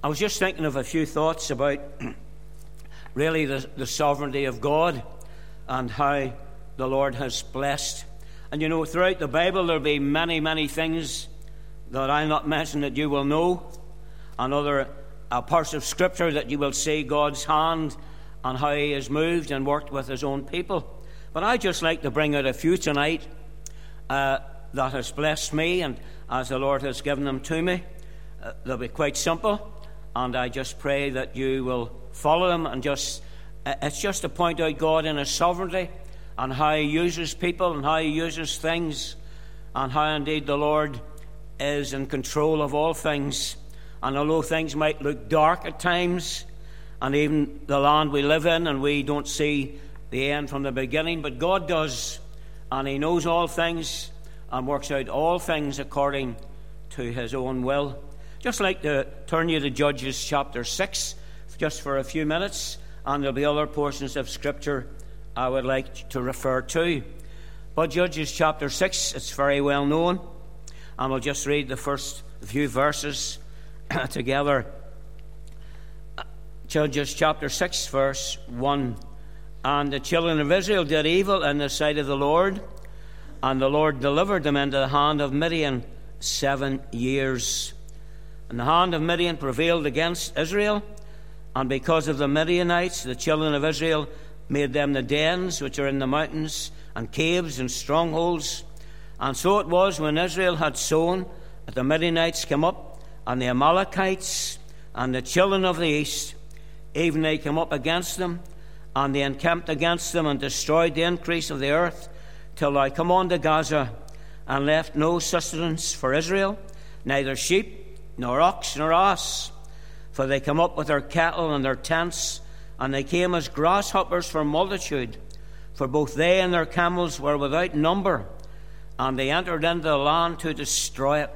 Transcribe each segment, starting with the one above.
I was just thinking of a few thoughts about really the, the sovereignty of God and how the Lord has blessed. And you know, throughout the Bible, there'll be many, many things that I'll not mention that you will know, and other uh, parts of Scripture that you will see God's hand and how He has moved and worked with His own people. But I'd just like to bring out a few tonight uh, that has blessed me, and as the Lord has given them to me. Uh, they'll be quite simple, and I just pray that you will follow them and just. Uh, it's just to point out God in His sovereignty and how He uses people and how He uses things, and how indeed the Lord is in control of all things. And although things might look dark at times, and even the land we live in, and we don't see the end from the beginning, but God does, and He knows all things and works out all things according to His own will. Just like to turn you to Judges chapter 6, just for a few minutes, and there'll be other portions of Scripture I would like to refer to. But Judges chapter 6, it's very well known, and we'll just read the first few verses together. Judges chapter 6, verse 1. And the children of Israel did evil in the sight of the Lord, and the Lord delivered them into the hand of Midian seven years. And the hand of Midian prevailed against Israel, and because of the Midianites, the children of Israel made them the dens which are in the mountains, and caves and strongholds. And so it was when Israel had sown that the Midianites came up, and the Amalekites and the children of the east, even they came up against them, and they encamped against them and destroyed the increase of the earth till I come on to Gaza and left no sustenance for Israel, neither sheep, nor ox, nor ass. For they come up with their cattle and their tents, and they came as grasshoppers for multitude. For both they and their camels were without number, and they entered into the land to destroy it.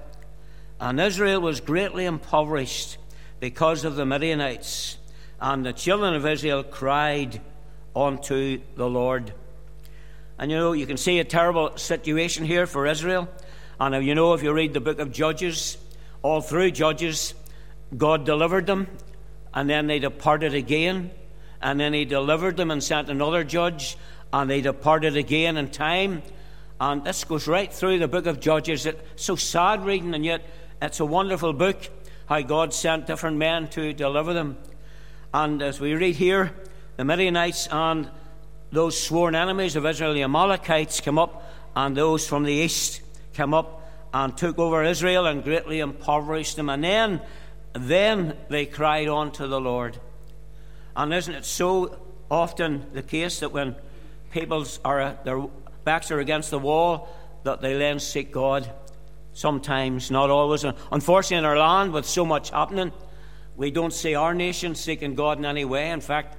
And Israel was greatly impoverished because of the Midianites. And the children of Israel cried unto the Lord. And you know, you can see a terrible situation here for Israel. And you know, if you read the book of Judges, all through Judges, God delivered them, and then they departed again, and then He delivered them and sent another judge, and they departed again in time. And this goes right through the book of Judges. It's so sad reading, and yet it's a wonderful book how God sent different men to deliver them. And as we read here, the Midianites and those sworn enemies of Israel, the Amalekites, come up, and those from the east come up and took over Israel and greatly impoverished them. And then, then they cried on to the Lord. And isn't it so often the case that when people's are uh, their backs are against the wall, that they then seek God? Sometimes, not always. Unfortunately, in our land, with so much happening, we don't see our nation seeking God in any way. In fact,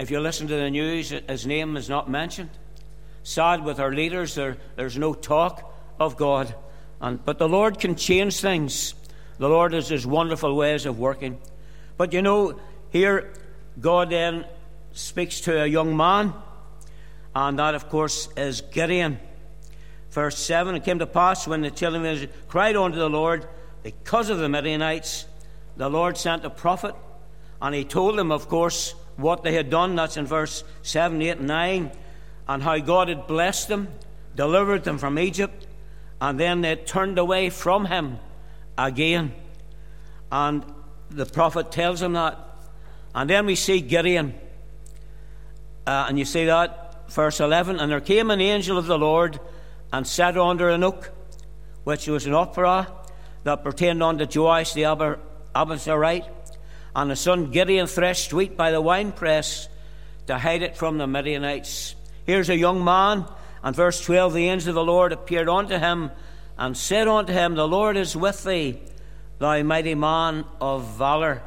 if you listen to the news, his name is not mentioned. Sad with our leaders, there, there's no talk of God. And, but the Lord can change things. The Lord has his wonderful ways of working. But you know, here God then speaks to a young man, and that, of course, is Gideon. Verse 7 It came to pass when the children of Israel cried unto the Lord because of the Midianites, the Lord sent a prophet, and he told them, of course, what they had done. That's in verse 7, 8, and 9. And how God had blessed them, delivered them from Egypt, and then they turned away from him again. And the prophet tells him that. And then we see Gideon. Uh, and you see that, verse 11. And there came an angel of the Lord and sat under an oak, which was an Ophrah that pertained unto Joash the Abiezrite and the son Gideon threshed wheat by the winepress to hide it from the Midianites. Here's a young man, and verse 12 the angel of the Lord appeared unto him and said unto him, The Lord is with thee, thou mighty man of valor.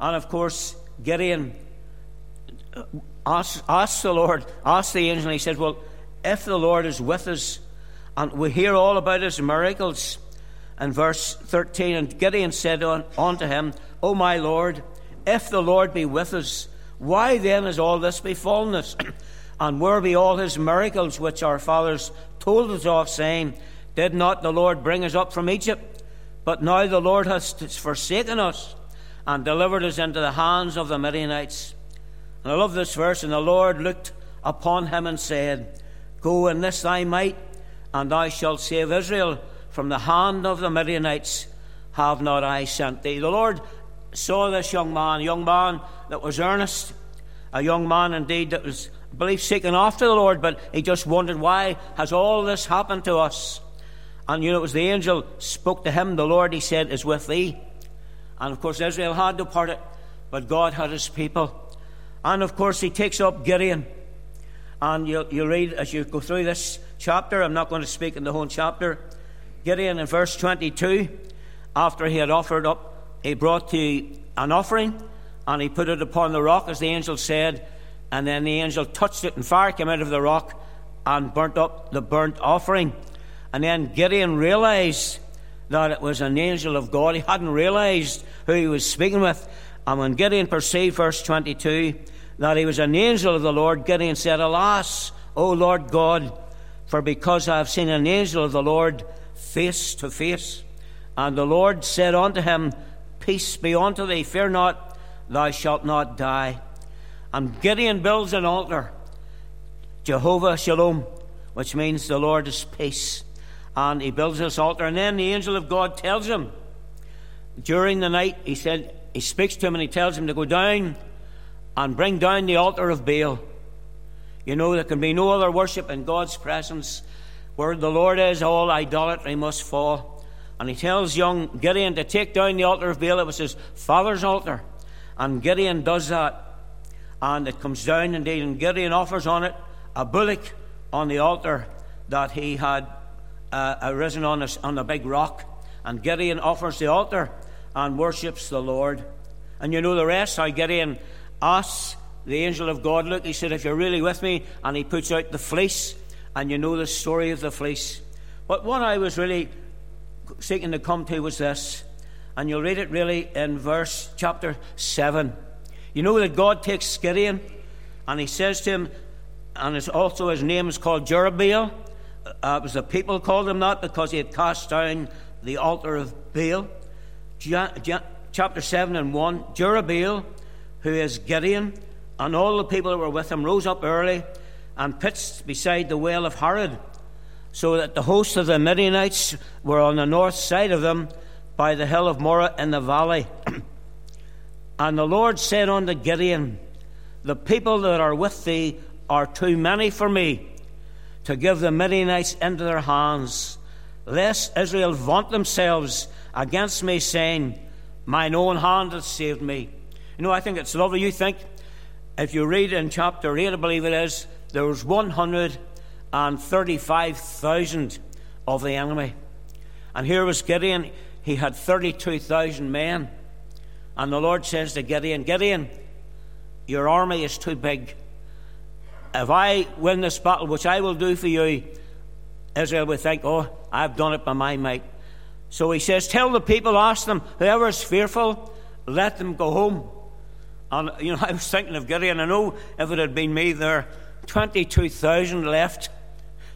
And of course, Gideon uh, asked, asked the Lord, asked the angel, and he said, Well, if the Lord is with us, and we hear all about his miracles, and verse 13, and Gideon said unto him, O my Lord, if the Lord be with us, why then has all this befallen us? and where be all his miracles which our fathers told us of, saying, Did not the Lord bring us up from Egypt? But now the Lord has forsaken us, and delivered us into the hands of the Midianites. And I love this verse. And the Lord looked upon him and said, Go in this thy might, and thou shalt save Israel from the hand of the Midianites. Have not I sent thee? The Lord saw this young man, a young man that was earnest, a young man indeed that was, I believe, seeking after the Lord, but he just wondered, why has all this happened to us? And you know, it was the angel spoke to him, the Lord, he said, is with thee. And of course, Israel had departed, but God had his people. And of course, he takes up Gideon. And you'll, you'll read as you go through this chapter, I'm not going to speak in the whole chapter. Gideon in verse 22, after he had offered up, he brought to an offering and he put it upon the rock, as the angel said. And then the angel touched it, and fire came out of the rock and burnt up the burnt offering. And then Gideon realized that it was an angel of God. He hadn't realized who he was speaking with. And when Gideon perceived, verse 22, that he was an angel of the Lord, Gideon said, Alas, O Lord God, for because I have seen an angel of the Lord face to face. And the Lord said unto him, Peace be unto thee, fear not, thou shalt not die. And Gideon builds an altar, Jehovah Shalom, which means the Lord is peace and he builds this altar. And then the angel of God tells him during the night, he said, he speaks to him and he tells him to go down and bring down the altar of Baal. You know, there can be no other worship in God's presence. Where the Lord is, all idolatry must fall. And he tells young Gideon to take down the altar of Baal. It was his father's altar. And Gideon does that. And it comes down indeed. And Gideon offers on it a bullock on the altar that he had uh, arisen on a, on a big rock, and Gideon offers the altar and worships the Lord. And you know the rest, how Gideon asks the angel of God, Look, he said, if you're really with me, and he puts out the fleece, and you know the story of the fleece. But what I was really seeking to come to was this, and you'll read it really in verse chapter 7. You know that God takes Gideon, and he says to him, and it's also his name is called Jerubbaal, uh, it was the people called him that because he had cast down the altar of Baal. Ja, ja, chapter 7 and 1 Jerubbaal, who is Gideon, and all the people that were with him rose up early and pitched beside the well of Harod, so that the host of the Midianites were on the north side of them by the hill of Moreh in the valley. and the Lord said unto Gideon, The people that are with thee are too many for me to give the Midianites into their hands, lest Israel vaunt themselves against me, saying, Mine own hand hath saved me. You know, I think it's lovely. You think, if you read in chapter 8, I believe it is, there was 135,000 of the enemy. And here was Gideon, he had 32,000 men. And the Lord says to Gideon, Gideon, your army is too big if I win this battle, which I will do for you, Israel will think, oh, I've done it by my might. So he says, Tell the people, ask them, whoever is fearful, let them go home. And, you know, I was thinking of Gideon. I know if it had been me there, 22,000 left.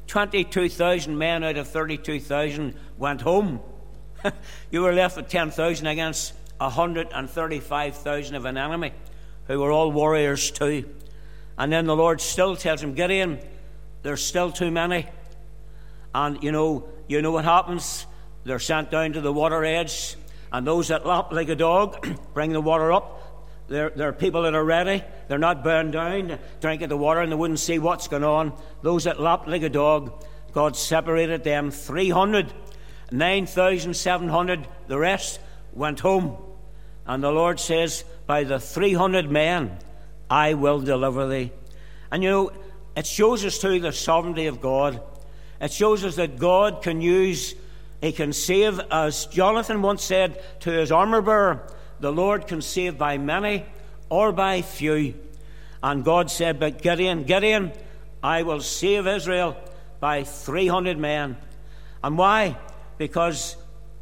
22,000 men out of 32,000 went home. you were left with 10,000 against 135,000 of an enemy who were all warriors too. And then the Lord still tells him, Gideon, there's still too many. And you know, you know what happens? They're sent down to the water edge, and those that lap like a dog bring the water up. There, there are people that are ready. They're not burned down, drinking the water, and they wouldn't see what's going on. Those that lap like a dog, God separated them 300. 9,700, the rest went home. And the Lord says, By the 300 men I will deliver thee. And you know, it shows us too the sovereignty of God. It shows us that God can use, He can save, as Jonathan once said to his armor bearer, the Lord can save by many or by few. And God said, But Gideon, Gideon, I will save Israel by 300 men. And why? Because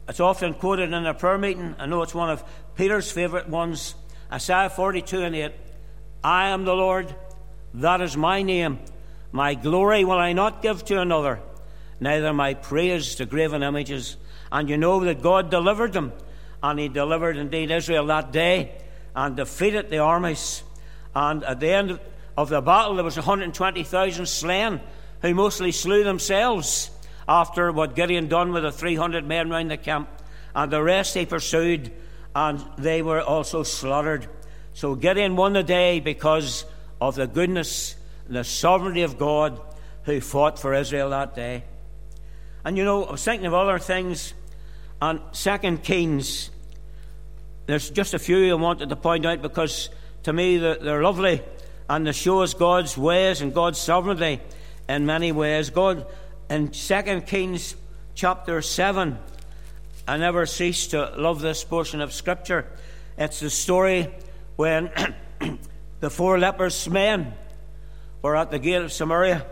it's often quoted in a prayer meeting. I know it's one of Peter's favourite ones Isaiah 42 and 8. I am the Lord, that is my name. My glory will I not give to another, neither my praise to graven images. And you know that God delivered them, and he delivered indeed Israel that day and defeated the armies. And at the end of the battle, there was 120,000 slain, who mostly slew themselves after what Gideon done with the 300 men round the camp. And the rest he pursued, and they were also slaughtered. So Gideon won the day because of the goodness and the sovereignty of God who fought for Israel that day. And you know, I was thinking of other things. and Second Kings, there's just a few I wanted to point out because to me they're lovely and they show us God's ways and God's sovereignty in many ways. God, in Second Kings chapter 7, I never cease to love this portion of Scripture. It's the story when the four lepers men were at the gate of Samaria.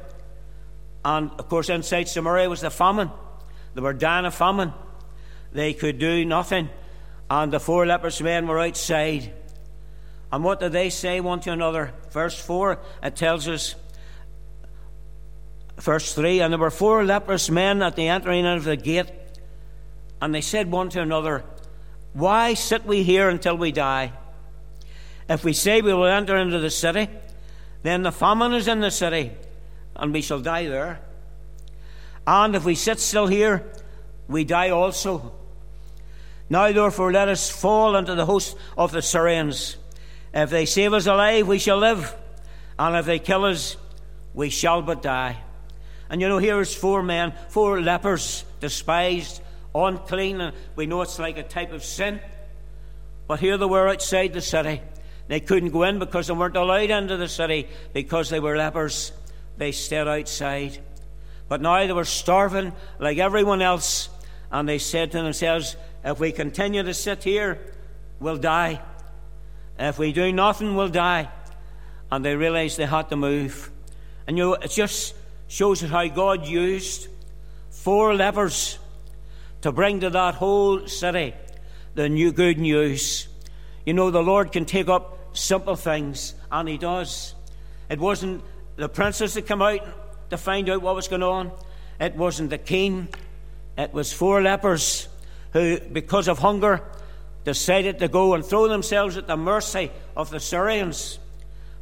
And of course, inside Samaria was the famine. They were dying of famine. They could do nothing. And the four lepers men were outside. And what did they say one to another? Verse 4, it tells us, verse 3 And there were four leprous men at the entering of the gate, and they said one to another, Why sit we here until we die? If we say we will enter into the city, then the famine is in the city, and we shall die there. And if we sit still here, we die also. Now, therefore, let us fall into the host of the Syrians. If they save us alive, we shall live. And if they kill us, we shall but die. And you know, here's four men, four lepers, despised, unclean, and we know it's like a type of sin. But here they were outside the city. They couldn't go in because they weren't allowed into the city because they were lepers. They stayed outside. But now they were starving like everyone else, and they said to themselves, If we continue to sit here, we'll die. If we do nothing, we'll die. And they realized they had to move. And you know, it just shows us how God used four lepers to bring to that whole city the new good news. You know, the Lord can take up simple things, and He does. It wasn't the princess that came out to find out what was going on, it wasn't the king, it was four lepers who, because of hunger, decided to go and throw themselves at the mercy of the Syrians.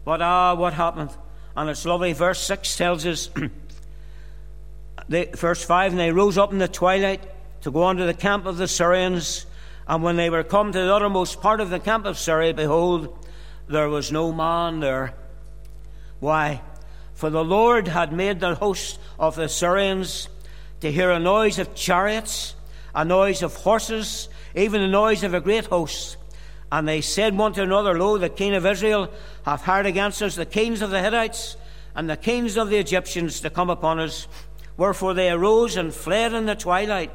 But ah, what happened? And it's lovely. Verse 6 tells us, they, verse 5 And they rose up in the twilight to go unto the camp of the Syrians. And when they were come to the uttermost part of the camp of Syria, behold, there was no man there. Why? For the Lord had made the host of the Syrians to hear a noise of chariots, a noise of horses, even the noise of a great host. And they said one to another, Lo, the king of Israel hath hired against us the kings of the Hittites and the kings of the Egyptians to come upon us. Wherefore they arose and fled in the twilight,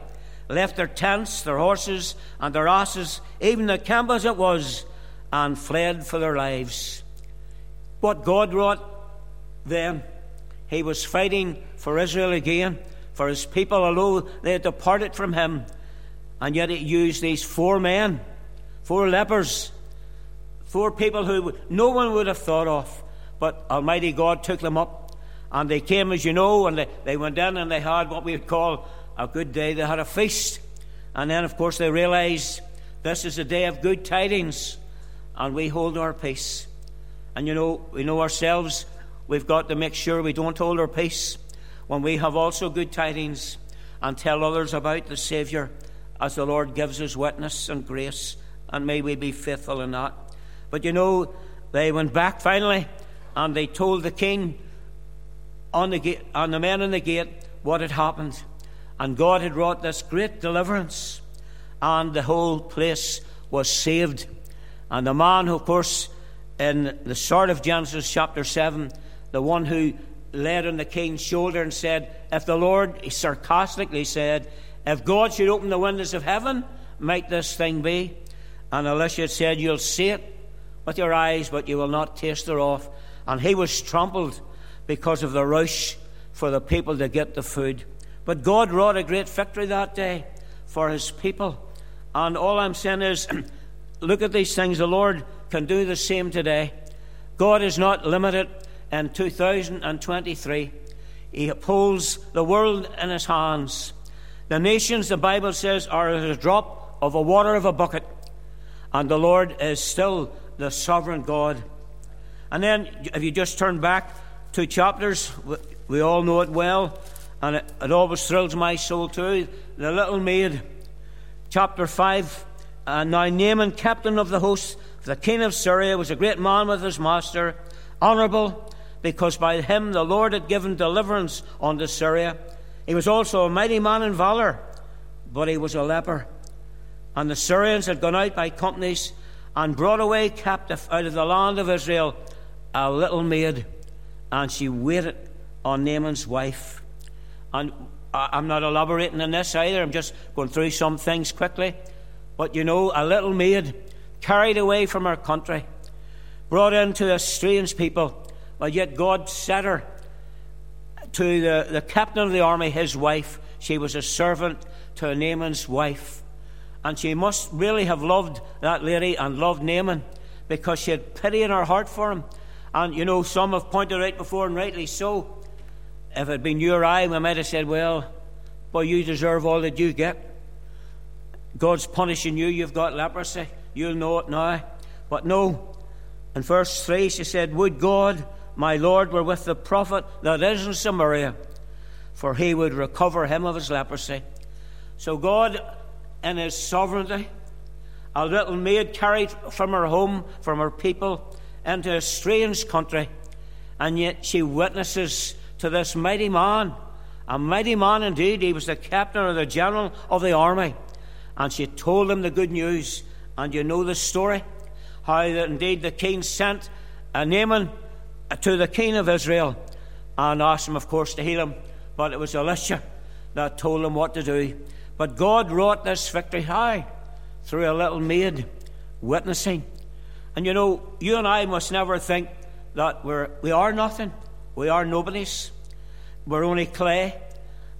left their tents, their horses, and their asses, even the camp as it was, and fled for their lives. What God wrought then, He was fighting for Israel again, for His people, although they had departed from Him. And yet he used these four men, four lepers, four people who no one would have thought of. But Almighty God took them up. And they came, as you know, and they, they went in and they had what we would call a good day. They had a feast. And then, of course, they realized this is a day of good tidings. And we hold our peace. And you know, we know ourselves, we've got to make sure we don't hold our peace when we have also good tidings and tell others about the Saviour as the Lord gives us witness and grace, and may we be faithful in that. But you know, they went back finally and they told the king on the, gate, on the men in the gate what had happened. And God had wrought this great deliverance, and the whole place was saved. And the man, of course, in the start of Genesis chapter 7, the one who laid on the king's shoulder and said, If the Lord, he sarcastically said, if God should open the windows of heaven, might this thing be? And Elisha said, You'll see it with your eyes, but you will not taste thereof. And he was trampled because of the rush for the people to get the food. But God wrought a great victory that day for his people. And all I'm saying is, look at these things. The Lord can do the same today. God is not limited in 2023. He holds the world in his hands. The nations, the Bible says, are as a drop of a water of a bucket. And the Lord is still the sovereign God. And then, if you just turn back two chapters, we all know it well, and it, it always thrills my soul too. The little maid, chapter 5. And now Naaman, captain of the host, the king of Syria, was a great man with his master, honourable, because by him the Lord had given deliverance unto Syria. He was also a mighty man in valour, but he was a leper. And the Syrians had gone out by companies and brought away captive out of the land of Israel a little maid, and she waited on Naaman's wife. And I'm not elaborating on this either, I'm just going through some things quickly. But you know, a little maid carried away from her country, brought into a strange people, but yet God set her to the, the captain of the army, his wife. She was a servant to Naaman's wife. And she must really have loved that lady and loved Naaman because she had pity in her heart for him. And you know, some have pointed out before, and rightly so. If it had been you or I, we might have said, Well, boy, you deserve all that you get. God's punishing you, you've got leprosy. You'll know it now. But no. In verse 3, she said, Would God, my Lord, were with the prophet that is in Samaria, for he would recover him of his leprosy. So God in his sovereignty. A little maid carried from her home, from her people, into a strange country, and yet she witnesses to this mighty man. A mighty man indeed. He was the captain or the general of the army. And she told him the good news. And you know the story how that indeed the king sent a Naaman to the king of Israel and asked him, of course, to heal him. But it was Elisha that told him what to do. But God wrought this victory high through a little maid witnessing. And you know, you and I must never think that we're, we are nothing. We are nobodies. We're only clay.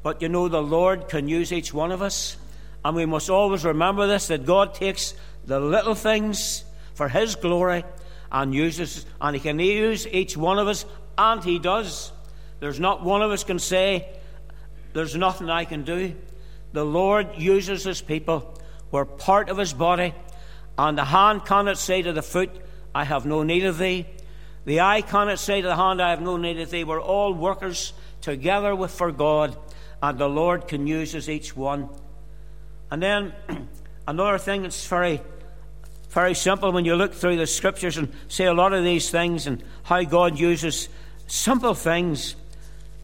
But you know, the Lord can use each one of us. And we must always remember this that God takes the little things for His glory and uses, and He can use each one of us, and He does. There's not one of us can say, There's nothing I can do. The Lord uses his people. We're part of his body. And the hand cannot say to the foot, I have no need of thee. The eye cannot say to the hand, I have no need of thee. We're all workers together with for God, and the Lord can use us each one. And then another thing that's very, very simple when you look through the scriptures and see a lot of these things and how God uses simple things.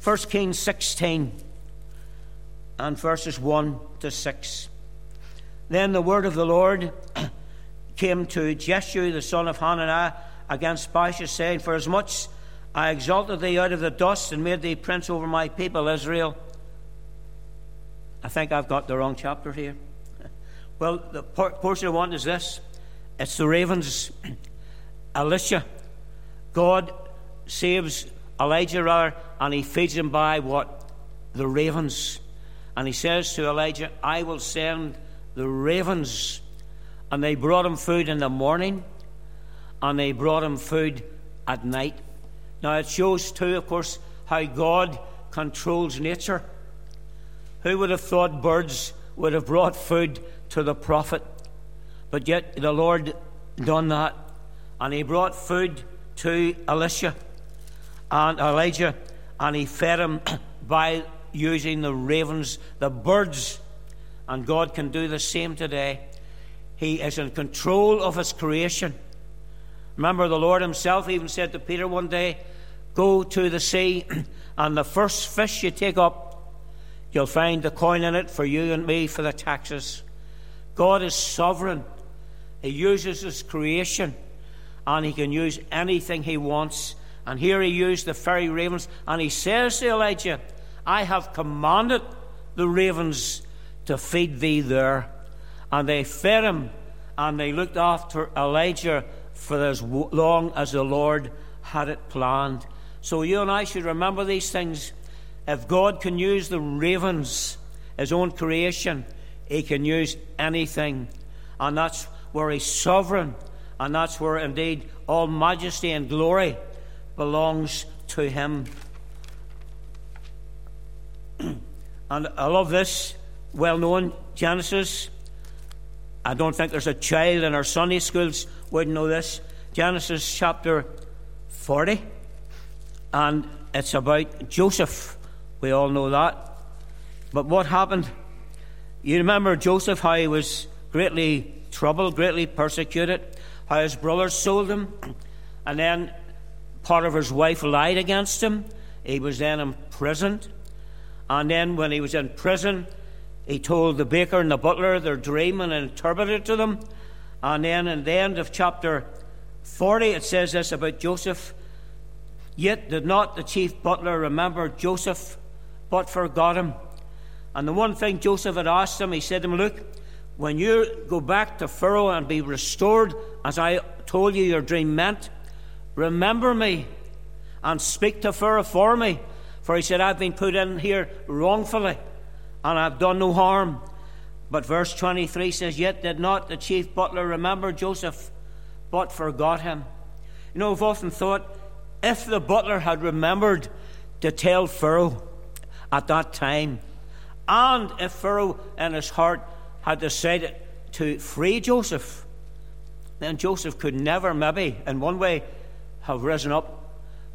1 Kings 16 and verses 1 to 6. Then the word of the Lord came to Jeshua the son of Hananiah against Baasha, saying, For as much I exalted thee out of the dust and made thee prince over my people Israel. I think I've got the wrong chapter here. Well, the portion I want is this it's the ravens. Elisha. God saves Elijah, rather, and he feeds him by what? The ravens. And he says to Elijah, I will send the ravens. And they brought him food in the morning, and they brought him food at night. Now it shows, too, of course, how God controls nature. Who would have thought birds would have brought food to the prophet? But yet the Lord done that, and he brought food to Elisha and Elijah, and he fed him by using the ravens, the birds, and God can do the same today. He is in control of His creation. Remember, the Lord Himself even said to Peter one day, Go to the sea, and the first fish you take up, you'll find the coin in it for you and me for the taxes. God is sovereign. He uses His creation, and He can use anything He wants. And here He used the fairy ravens, and He says to Elijah, I have commanded the ravens to feed thee there. And they fed him, and they looked after Elijah for as long as the Lord had it planned. So you and I should remember these things. If God can use the ravens, his own creation, he can use anything. And that's where he's sovereign. And that's where indeed all majesty and glory belongs to him. And I love this well known Genesis I don't think there's a child in our Sunday schools wouldn't know this. Genesis chapter 40, and it's about Joseph. We all know that. But what happened? You remember Joseph, how he was greatly troubled, greatly persecuted, how his brothers sold him, and then Potiphar's wife lied against him. He was then imprisoned. And then, when he was in prison, he told the baker and the butler their dream and interpreted to them. And then, in the end of chapter 40, it says this about Joseph Yet did not the chief butler remember Joseph, but forgot him. And the one thing Joseph had asked him, he said to him, Look, when you go back to Pharaoh and be restored, as I told you your dream meant, remember me and speak to Pharaoh for me. For he said, I've been put in here wrongfully and I've done no harm. But verse 23 says, Yet did not the chief butler remember Joseph, but forgot him. You know, I've often thought, if the butler had remembered to tell Pharaoh at that time, and if Pharaoh in his heart had decided to free Joseph, then Joseph could never, maybe, in one way, have risen up.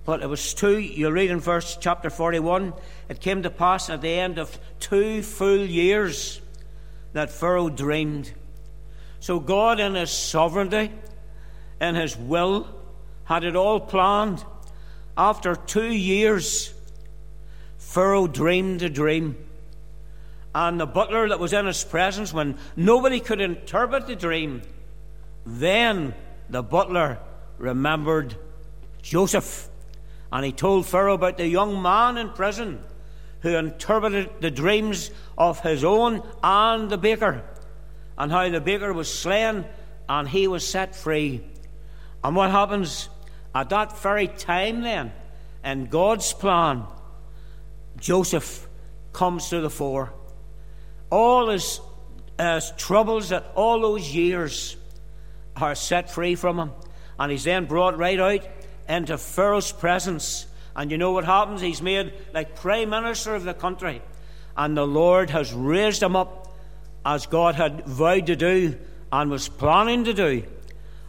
But it was two, you read in verse chapter 41, it came to pass at the end of two full years that Pharaoh dreamed. So God, in his sovereignty, in his will, had it all planned after two years, Pharaoh dreamed a dream. And the butler that was in his presence, when nobody could interpret the dream, then the butler remembered Joseph. And he told Pharaoh about the young man in prison who interpreted the dreams of his own and the baker, and how the baker was slain and he was set free. And what happens? At that very time, then, in God's plan, Joseph comes to the fore. All his uh, troubles, uh, all those years, are set free from him. And he's then brought right out into Pharaoh's presence. And you know what happens? He's made like Prime Minister of the country. And the Lord has raised him up as God had vowed to do and was planning to do.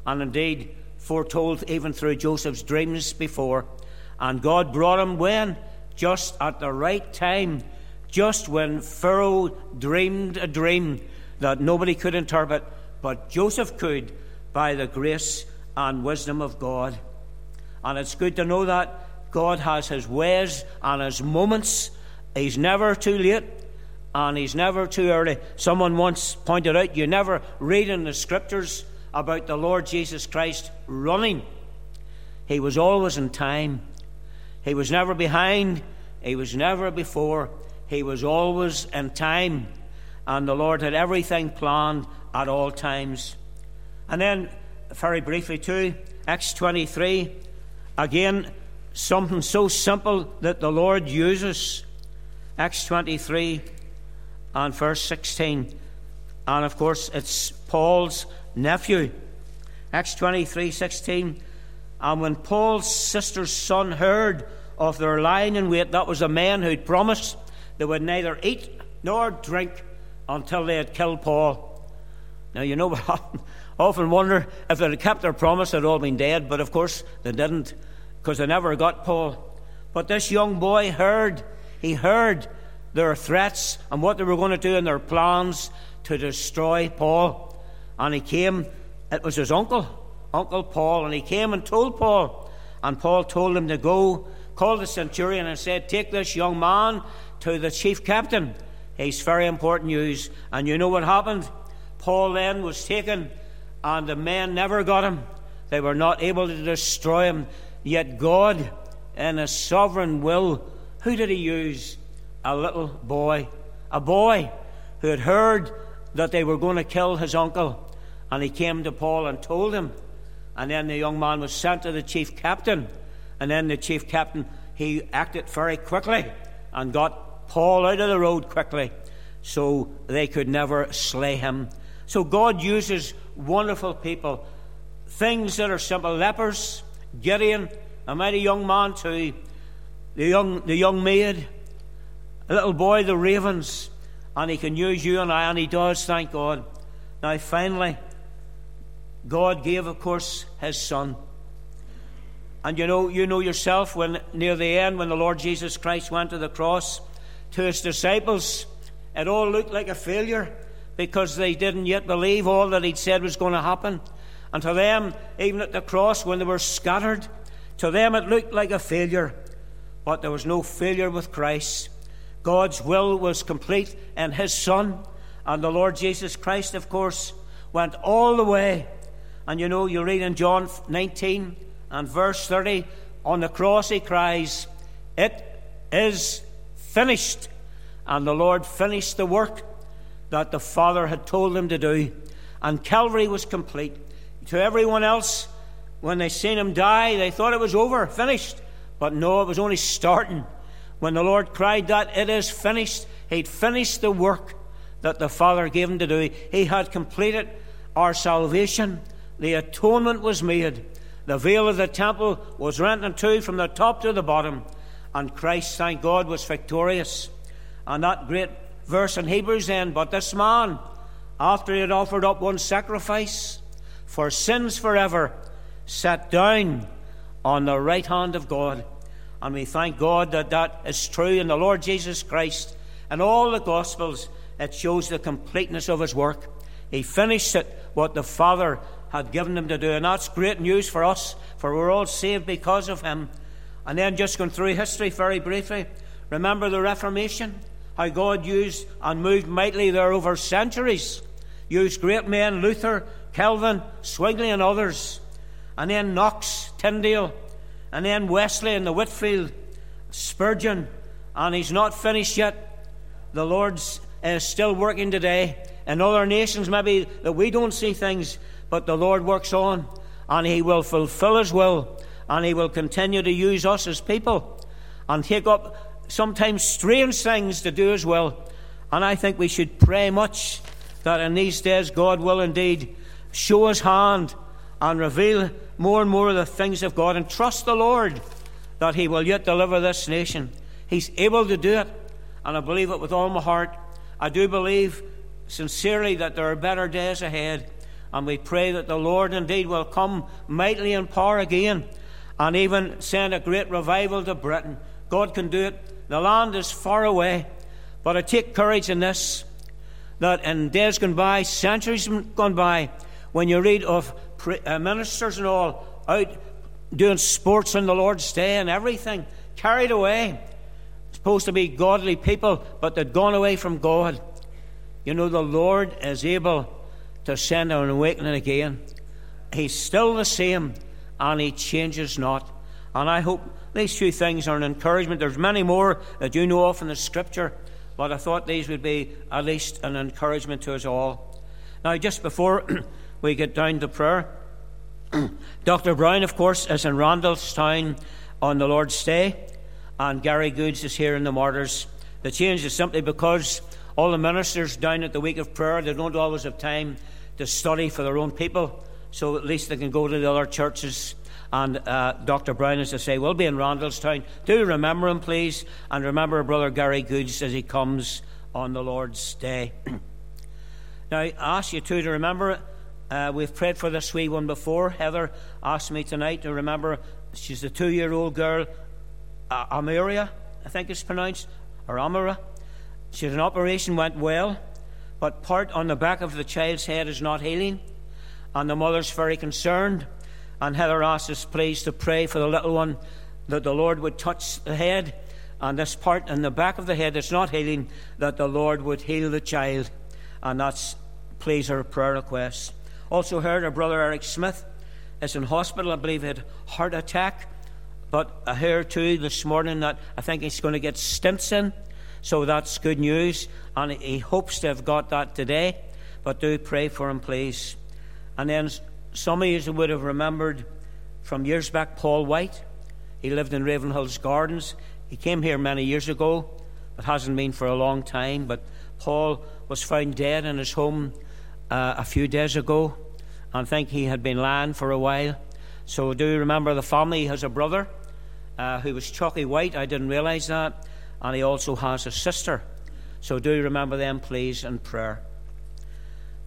And indeed, foretold even through Joseph's dreams before. And God brought him when? Just at the right time, just when Pharaoh dreamed a dream that nobody could interpret, but Joseph could by the grace and wisdom of God. And it's good to know that God has his ways and his moments. He's never too late and he's never too early. Someone once pointed out you never read in the scriptures about the Lord Jesus Christ running. He was always in time. He was never behind. He was never before. He was always in time. And the Lord had everything planned at all times. And then, very briefly, too, Acts 23, again, something so simple that the Lord uses. Acts 23 and verse 16. And of course, it's Paul's nephew. Acts 23 16. And when Paul's sister's son heard of their lying in wait, that was a man who'd promised they would neither eat nor drink until they had killed Paul. Now, you know what I often wonder if they'd kept their promise, they'd all been dead, but of course they didn't, because they never got Paul. But this young boy heard, he heard their threats and what they were going to do and their plans to destroy Paul. And he came, it was his uncle, Uncle Paul, and he came and told Paul. And Paul told him to go, call the centurion, and said, Take this young man to the chief captain. He's very important news. And you know what happened? Paul then was taken, and the men never got him. They were not able to destroy him. Yet God, in his sovereign will, who did he use? A little boy. A boy who had heard that they were going to kill his uncle. And he came to Paul and told him. And then the young man was sent to the chief captain. And then the chief captain, he acted very quickly and got Paul out of the road quickly so they could never slay him. So God uses wonderful people, things that are simple. Lepers, Gideon, a mighty young man to the young, the young maid, a little boy, the ravens, and he can use you and I, and he does, thank God. Now, finally, God gave, of course, His Son. And you know, you know yourself when near the end, when the Lord Jesus Christ went to the cross, to his disciples, it all looked like a failure because they didn't yet believe all that he'd said was going to happen. And to them, even at the cross, when they were scattered, to them it looked like a failure. But there was no failure with Christ. God's will was complete in his Son. And the Lord Jesus Christ, of course, went all the way. And you know, you read in John 19, and verse 30 on the cross he cries, It is finished. And the Lord finished the work that the Father had told him to do. And Calvary was complete. To everyone else, when they seen him die, they thought it was over, finished. But no, it was only starting. When the Lord cried that it is finished, he'd finished the work that the Father gave him to do. He had completed our salvation. The atonement was made. The veil of the temple was rent in two from the top to the bottom, and Christ, thank God, was victorious. And that great verse in Hebrews then, but this man, after he had offered up one sacrifice for sins forever, sat down on the right hand of God. And we thank God that that is true in the Lord Jesus Christ. And all the Gospels, it shows the completeness of his work. He finished it, what the Father had given him to do. And that's great news for us, for we're all saved because of him. And then just going through history very briefly, remember the Reformation? How God used and moved mightily there over centuries. Used great men, Luther, Calvin, Zwingli, and others. And then Knox, Tyndale, and then Wesley and the Whitefield, Spurgeon. And he's not finished yet. The Lord's is still working today. In other nations, maybe that we don't see things, but the Lord works on, and He will fulfill His will, and He will continue to use us as people and take up sometimes strange things to do as well. And I think we should pray much that in these days God will indeed show His hand and reveal more and more of the things of God and trust the Lord that He will yet deliver this nation. He's able to do it, and I believe it with all my heart. I do believe sincerely that there are better days ahead. And we pray that the Lord indeed will come mightily in power again and even send a great revival to Britain. God can do it. The land is far away. But I take courage in this that in days gone by, centuries gone by, when you read of uh, ministers and all out doing sports on the Lord's day and everything, carried away, supposed to be godly people, but they'd gone away from God. You know, the Lord is able to send an awakening again. He's still the same and he changes not. And I hope these two things are an encouragement. There's many more that you know of in the scripture, but I thought these would be at least an encouragement to us all. Now, just before we get down to prayer, Dr. Brown, of course, is in Randalstown on the Lord's Day, and Gary Goods is here in the Martyrs. The change is simply because all the ministers down at the week of prayer, they don't always have time to study for their own people, so at least they can go to the other churches. And uh, Dr. Brown, as I say, We'll be in Randalstown. Do remember him, please, and remember Brother Gary Goods as he comes on the Lord's Day. now, I ask you too to remember, uh, we've prayed for this wee one before. Heather asked me tonight to remember she's a two year old girl, uh, Amaria, I think it's pronounced, or Amara. She had an operation, went well but part on the back of the child's head is not healing. And the mother's very concerned. And Heather asks us, please, to pray for the little one that the Lord would touch the head and this part in the back of the head that's not healing, that the Lord would heal the child. And that's, please, our prayer request. Also heard our brother Eric Smith is in hospital. I believe he had heart attack. But I heard too this morning that I think he's going to get stents in. So that's good news, and he hopes to have got that today. But do pray for him, please. And then some of you would have remembered from years back Paul White. He lived in Ravenhill's Gardens. He came here many years ago. It hasn't been for a long time, but Paul was found dead in his home uh, a few days ago. I think he had been lying for a while. So do you remember the family. He has a brother uh, who was Chucky White. I didn't realize that and he also has a sister. So do you remember them, please, in prayer.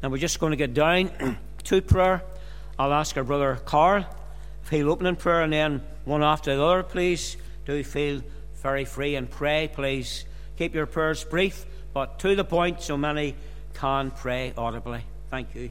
And we're just going to get down to prayer. I'll ask our brother Carl if he'll open in prayer and then one after the other, please. Do feel very free and pray, please. Keep your prayers brief, but to the point so many can pray audibly. Thank you.